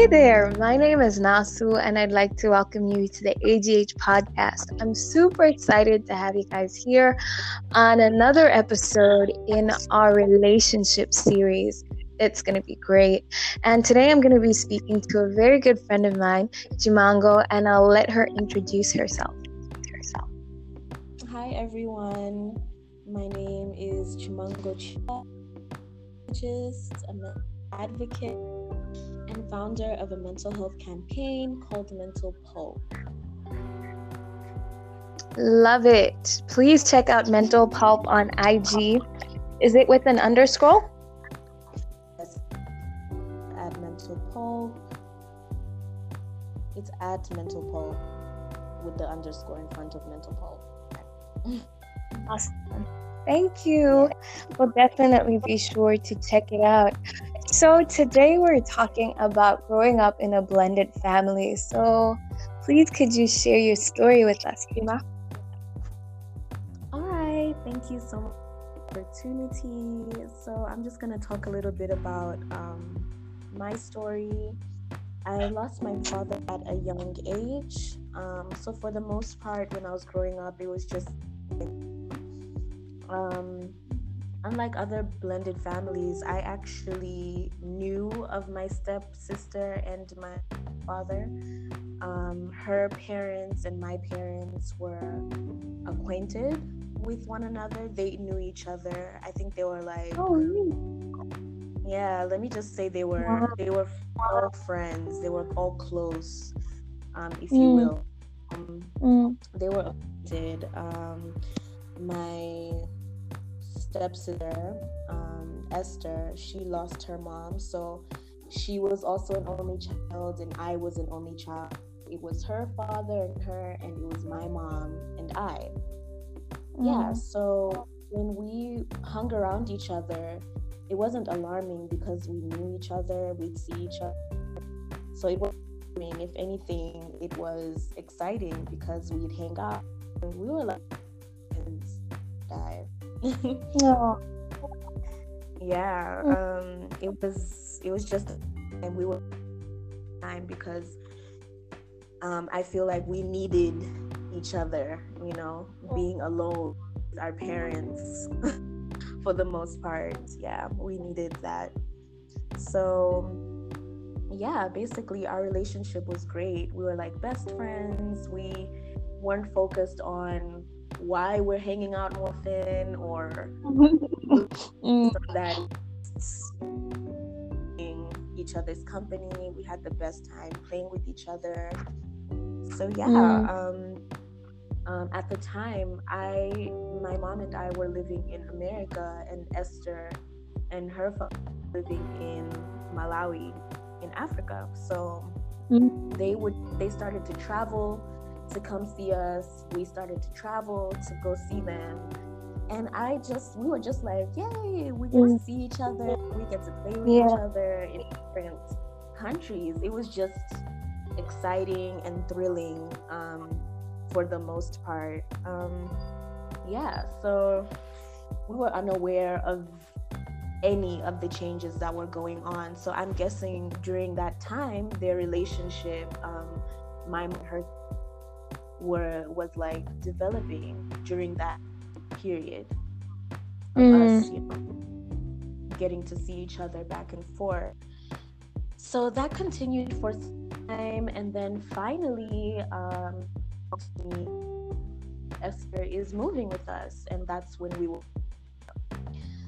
Hey there, my name is Nasu, and I'd like to welcome you to the AGH podcast. I'm super excited to have you guys here on another episode in our relationship series. It's going to be great. And today I'm going to be speaking to a very good friend of mine, Chimango, and I'll let her introduce herself. Hi, everyone. My name is Chimango Chia, advocate and founder of a mental health campaign called Mental Pulp. Love it. Please check out Mental Pulp on IG. Is it with an underscore? Yes. At Mental Pulp. It's at Mental Pulp with the underscore in front of Mental Pulp. awesome. Thank you. We'll definitely be sure to check it out. So, today we're talking about growing up in a blended family. So, please could you share your story with us, Kima? All right, thank you so much for the opportunity. So, I'm just going to talk a little bit about um, my story. I lost my father at a young age. Um, so, for the most part, when I was growing up, it was just um, unlike other blended families, I actually knew of my stepsister and my father. Um, her parents and my parents were acquainted with one another. They knew each other. I think they were like, oh, yeah. Let me just say they were they were all friends. They were all close, um, if you mm. will. Um, mm. They were acquainted. Um, my stepsister, um, Esther, she lost her mom. So she was also an only child, and I was an only child. It was her father and her, and it was my mom and I. Mm. Yeah, so when we hung around each other, it wasn't alarming because we knew each other, we'd see each other. So it was, I mean, if anything, it was exciting because we'd hang out. We were like, die no. Yeah, um, it was it was just and we were time because um, I feel like we needed each other. You know, being alone, our parents, for the most part. Yeah, we needed that. So yeah, basically our relationship was great. We were like best friends. We weren't focused on why we're hanging out more often or mm. that each other's company. We had the best time playing with each other. So yeah, mm. um, um, at the time, I, my mom and I were living in America, and Esther and her father living in Malawi, in Africa. So mm. they would they started to travel to come see us. We started to travel to go see them. And I just, we were just like, yay, we get mm. to see each other. We get to play with yeah. each other in different countries. It was just exciting and thrilling um, for the most part. Um, yeah, so we were unaware of any of the changes that were going on. So I'm guessing during that time, their relationship, um, my her were was like developing during that period of mm. us you know, getting to see each other back and forth so that continued for time and then finally um, esther is moving with us and that's when we will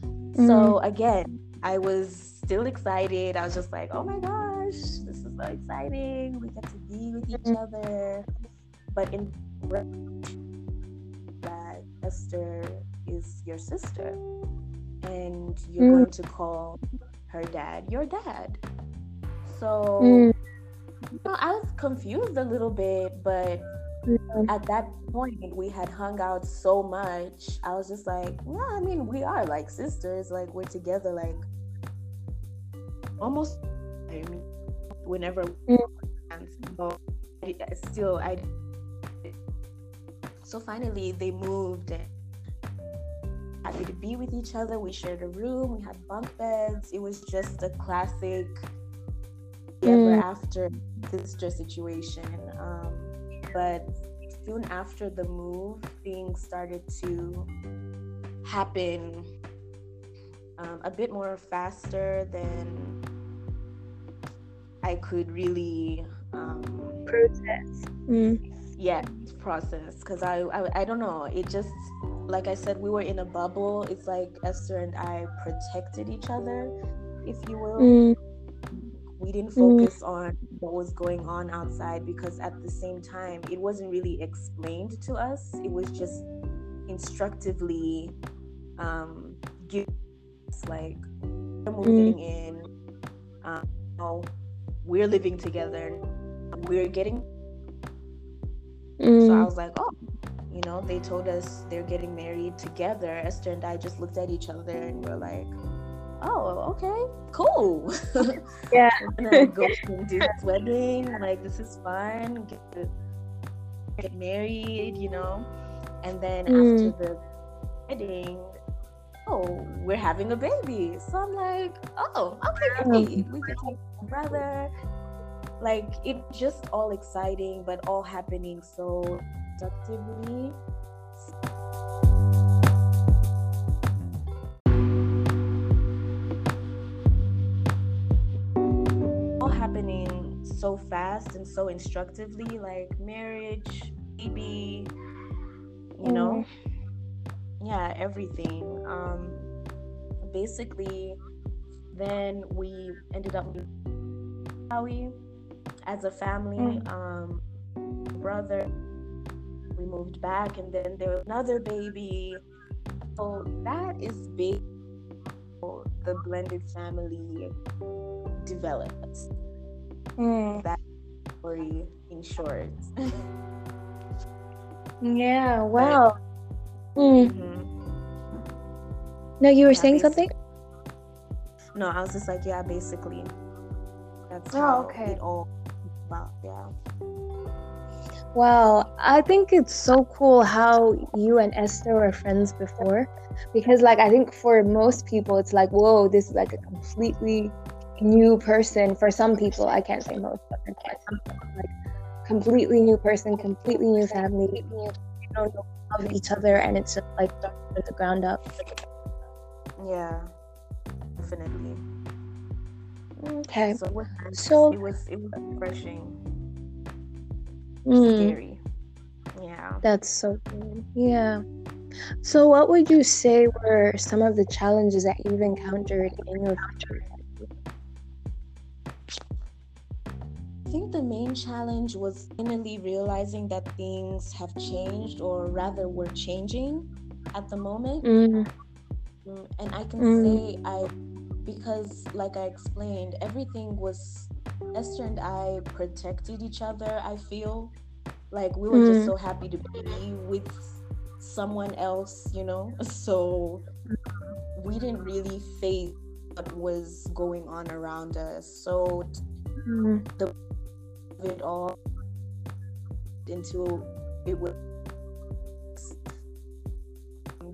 mm. so again i was still excited i was just like oh my gosh this is so exciting we get to be with each mm. other but in that Esther is your sister and you're mm. going to call her dad your dad. So mm. you know, I was confused a little bit, but mm. at that point we had hung out so much. I was just like, yeah, I mean, we are like sisters, like we're together like almost I mean, whenever mm. but still I so finally, they moved and happy to be with each other. We shared a room, we had bunk beds. It was just a classic mm. ever after this situation. Um, but soon after the move, things started to happen um, a bit more faster than I could really um, process. Mm. Yeah, process because I, I I don't know. It just like I said, we were in a bubble. It's like Esther and I protected each other, if you will. Mm. We didn't focus mm. on what was going on outside because at the same time, it wasn't really explained to us. It was just instructively um, given like we're moving mm. in. Um, we're living together. We're getting. Mm. So I was like, oh, you know, they told us they're getting married together. Esther and I just looked at each other and we're like, oh, okay, cool. Yeah. and go and do this wedding. Like, this is fun. Get, get married, you know. And then mm. after the wedding, oh, we're having a baby. So I'm like, oh, okay, great. We can take my brother. Like it just all exciting, but all happening so productively. All happening so fast and so instructively, like marriage, baby, you know. Mm yeah everything um basically then we ended up in Malawi as a family mm. um brother we moved back and then there was another baby so that is big the blended family developed mm. that story in short yeah wow Mm. Mm-hmm. No, you were yeah, saying something? No, I was just like, yeah, basically. That's oh, how okay. it all about, yeah. Wow, I think it's so cool how you and Esther were friends before. Because, like, I think for most people, it's like, whoa, this is like a completely new person. For some people, I can't say most, but for some people, like, completely new person, completely new family. You don't know of each other and it's just like from the ground up. Yeah, definitely. Okay. So, so it was it was refreshing. Mm, Scary. Yeah. That's so good. Yeah. So, what would you say were some of the challenges that you've encountered in your future? I think the main challenge was finally realizing that things have changed, or rather, were changing at the moment. Mm. mm and I can mm. say I, because like I explained, everything was Esther and I protected each other. I feel like we were mm. just so happy to be with someone else, you know. So we didn't really face what was going on around us. So mm. the it all into it was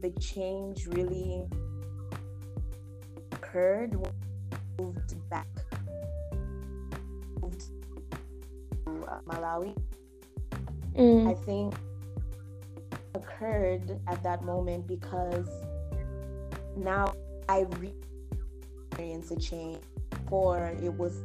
the change really occurred moved back moved to uh, Malawi mm. I think occurred at that moment because now I re- experience a change for it was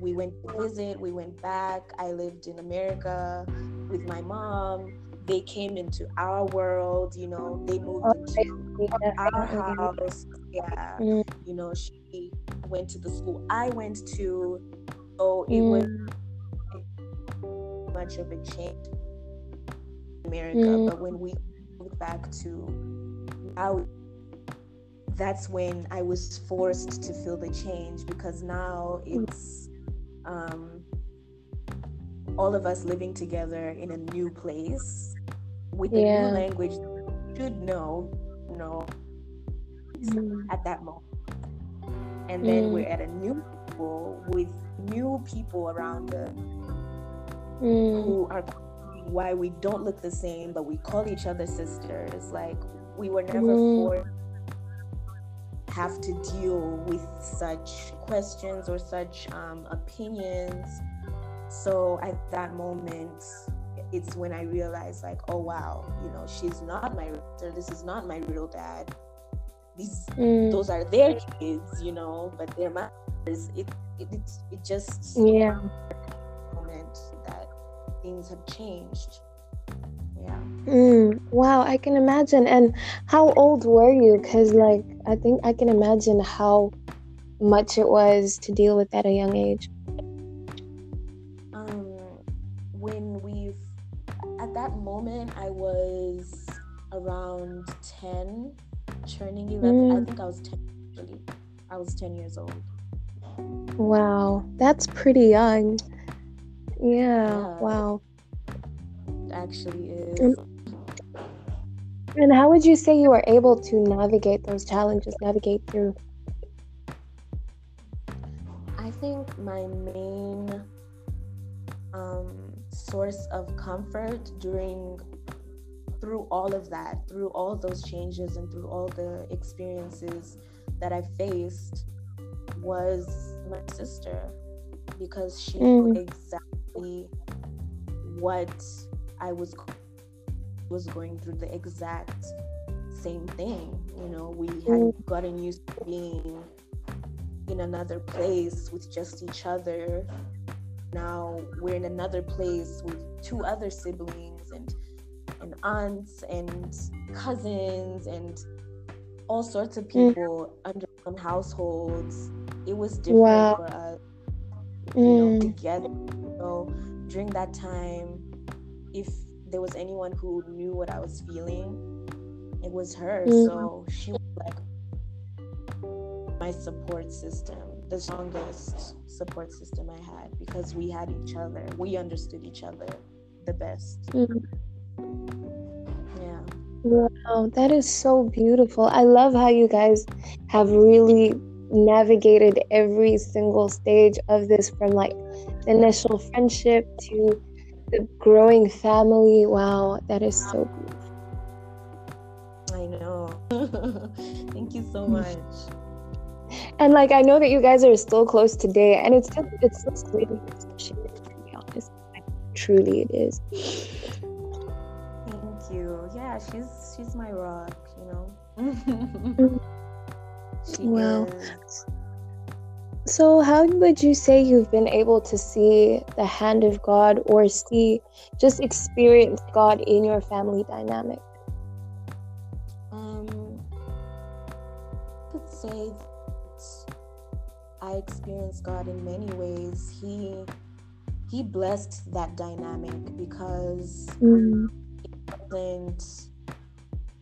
we went to visit, we went back. I lived in America with my mom. They came into our world, you know, they moved into our house. Yeah. Mm. You know, she went to the school I went to. So it was mm. much of a change in America. Mm. But when we moved back to now that's when I was forced to feel the change because now it's um, all of us living together in a new place with a new language should know know mm. at that moment and then mm. we're at a new school with new people around us mm. who are why we don't look the same but we call each other sisters like we were never mm. forced have to deal with such questions or such um, opinions. So at that moment, it's when I realized, like, oh wow, you know, she's not my. This is not my real dad. These, mm. those are their kids, you know, but they're my. It, it, it, it just yeah moment that things have changed. Yeah. Mm, wow, I can imagine. And how old were you? Because, like, I think I can imagine how much it was to deal with at a young age. Turning 11. Mm. I think I was 10, actually. I was 10 years old. Wow, that's pretty young. Yeah, yeah. wow actually is. And, and how would you say you were able to navigate those challenges, navigate through? I think my main um, source of comfort during through all of that, through all those changes and through all the experiences that I faced was my sister because she mm. knew exactly what I was was going through the exact same thing. You know, we had mm. gotten used to being in another place with just each other. Now we're in another place with two other siblings aunts and cousins and all sorts of mm. people mm. under some households. It was different wow. for us, you mm. know, together. So during that time, if there was anyone who knew what I was feeling, it was her. Mm-hmm. So she was like my support system, the strongest support system I had because we had each other. We understood each other the best. Mm-hmm. Yeah. Wow, that is so beautiful. I love how you guys have really navigated every single stage of this from like initial friendship to the growing family. Wow, that is so beautiful. I know. Thank you so much. And like I know that you guys are still close today, and it's just it's so sweet to be honest. truly, it is. Thank you. Yeah, she's she's my rock. You know. well, is so, how would you say you've been able to see the hand of God or see, just experience God in your family dynamic? Um, I could say I experienced God in many ways. He He blessed that dynamic because mm. Wasn't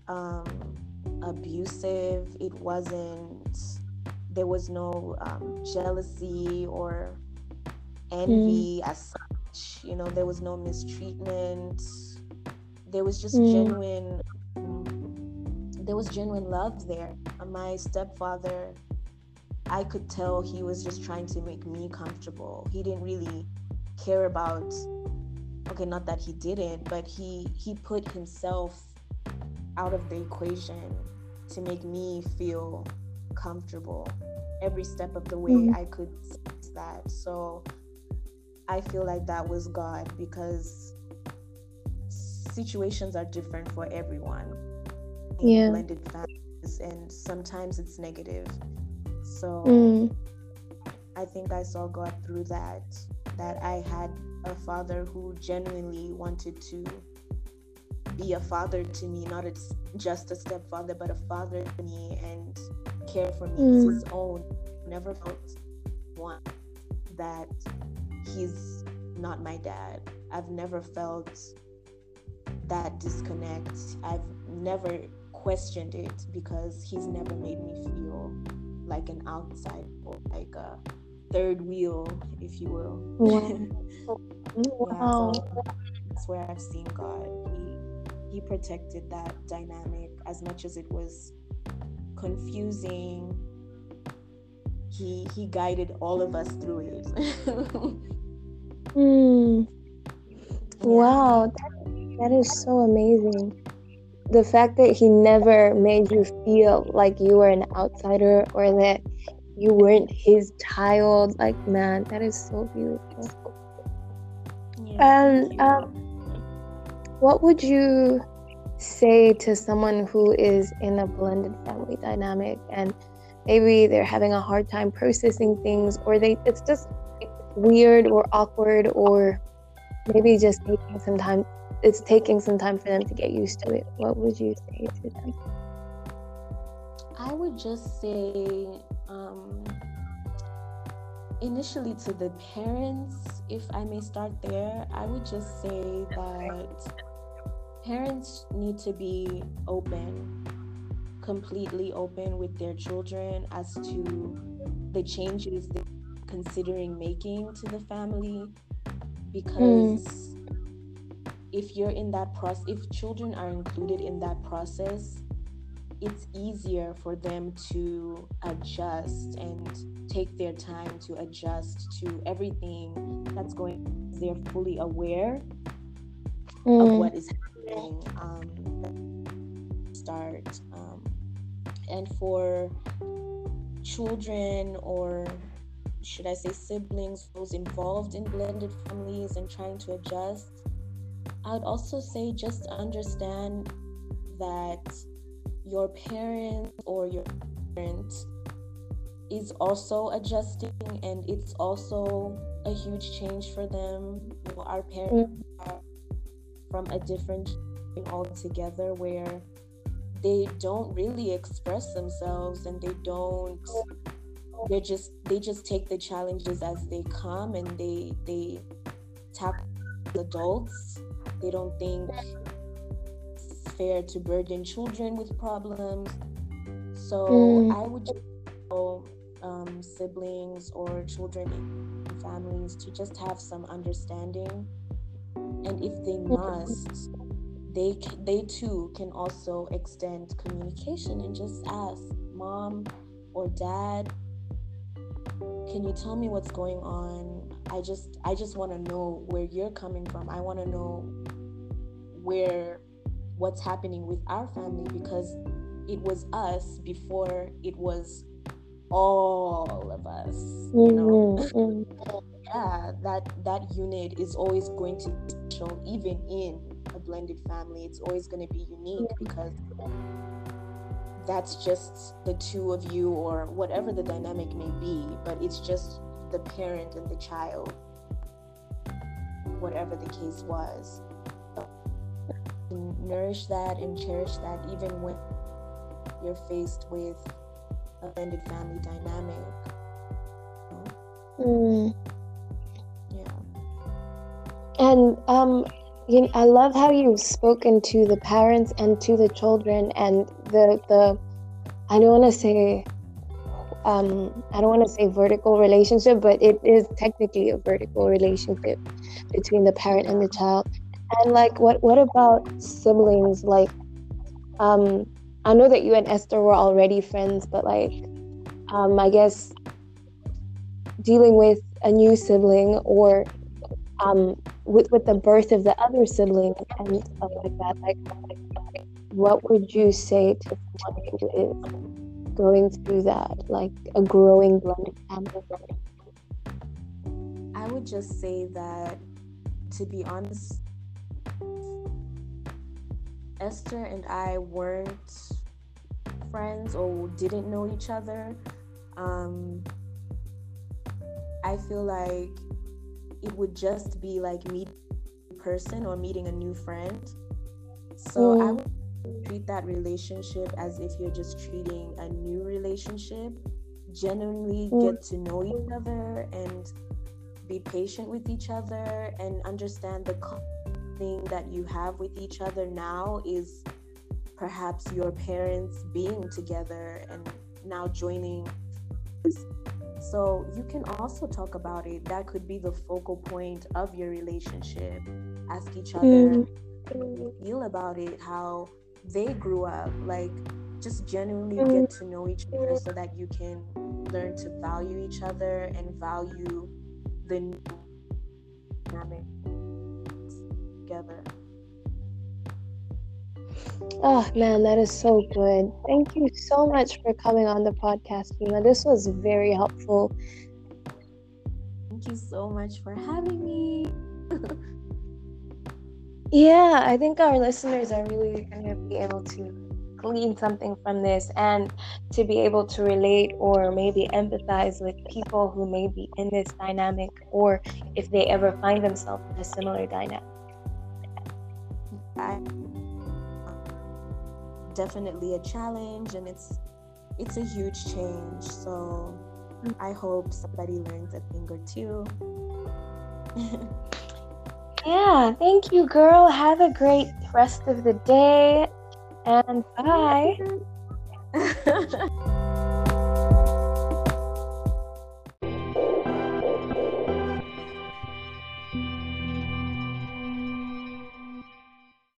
um, abusive. It wasn't there was no um, jealousy or envy mm. as such. You know, there was no mistreatment. There was just mm. genuine. There was genuine love there. My stepfather, I could tell he was just trying to make me comfortable. He didn't really care about. Okay, not that he didn't, but he he put himself out of the equation to make me feel comfortable every step of the way mm-hmm. i could sense that so i feel like that was god because situations are different for everyone yeah blended families and sometimes it's negative so mm. i think i saw god through that that i had a father who genuinely wanted to be a father to me not just a stepfather but a father to me and care for me mm. as his own. Never felt one that he's not my dad. I've never felt that disconnect. I've never questioned it because he's never made me feel like an outsider or like a third wheel, if you will. Wow. wow. that's where I've seen God. He he protected that dynamic as much as it was confusing. He he guided all of us through it. mm. Wow, that, that is so amazing. the fact that he never made you feel like you were an outsider or that you weren't his child. Like man that is so beautiful. Yeah, and um, what would you say to someone who is in a blended family dynamic and maybe they're having a hard time processing things or they it's just weird or awkward or maybe just taking some time it's taking some time for them to get used to it. What would you say to them i would just say um, initially to the parents if i may start there i would just say that parents need to be open completely open with their children as to the changes they're considering making to the family because mm. if you're in that process if children are included in that process it's easier for them to adjust and take their time to adjust to everything that's going they're fully aware mm. of what is happening um, start um, and for children or should I say siblings, those involved in blended families and trying to adjust, I would also say just understand that your parent or your parent is also adjusting and it's also a huge change for them. You know, our parents mm. are from a different altogether where they don't really express themselves and they don't they just they just take the challenges as they come and they they tackle adults they don't think fair to burden children with problems. So mm. i would just tell um, siblings or children in families to just have some understanding. And if they must they they too can also extend communication and just ask mom or dad can you tell me what's going on? I just i just want to know where you're coming from. I want to know where what's happening with our family because it was us before it was all of us you know mm-hmm. yeah that that unit is always going to show even in a blended family it's always going to be unique because that's just the two of you or whatever the dynamic may be, but it's just the parent and the child, whatever the case was. Nourish that and cherish that even when you're faced with a blended family dynamic. Mm. Yeah. And um, you know, I love how you've spoken to the parents and to the children and the the I don't want to say um, I don't want to say vertical relationship, but it is technically a vertical relationship between the parent and the child. And like, what what about siblings? Like, um, I know that you and Esther were already friends, but like, um, I guess dealing with a new sibling or um, with with the birth of the other sibling and stuff like that. Like, what would you say to someone who is going through that, like a growing blended family? I would just say that, to be honest, Esther and I weren't friends or didn't know each other. Um, I feel like it would just be like meeting a person or meeting a new friend. So mm. I would treat that relationship as if you're just treating a new relationship. Genuinely mm. get to know each other and be patient with each other and understand the thing that you have with each other now is perhaps your parents being together and now joining so you can also talk about it. That could be the focal point of your relationship. Ask each other mm. how you feel about it, how they grew up. Like just genuinely mm. get to know each other so that you can learn to value each other and value the dynamic together. Oh man, that is so good. Thank you so much for coming on the podcast, Fima. This was very helpful. Thank you so much for having me. yeah, I think our listeners are really going to be able to glean something from this and to be able to relate or maybe empathize with people who may be in this dynamic or if they ever find themselves in a similar dynamic. I, definitely a challenge and it's it's a huge change. So mm. i hope somebody learns a thing or two. Yeah thank you girl. Have a great rest of the day and bye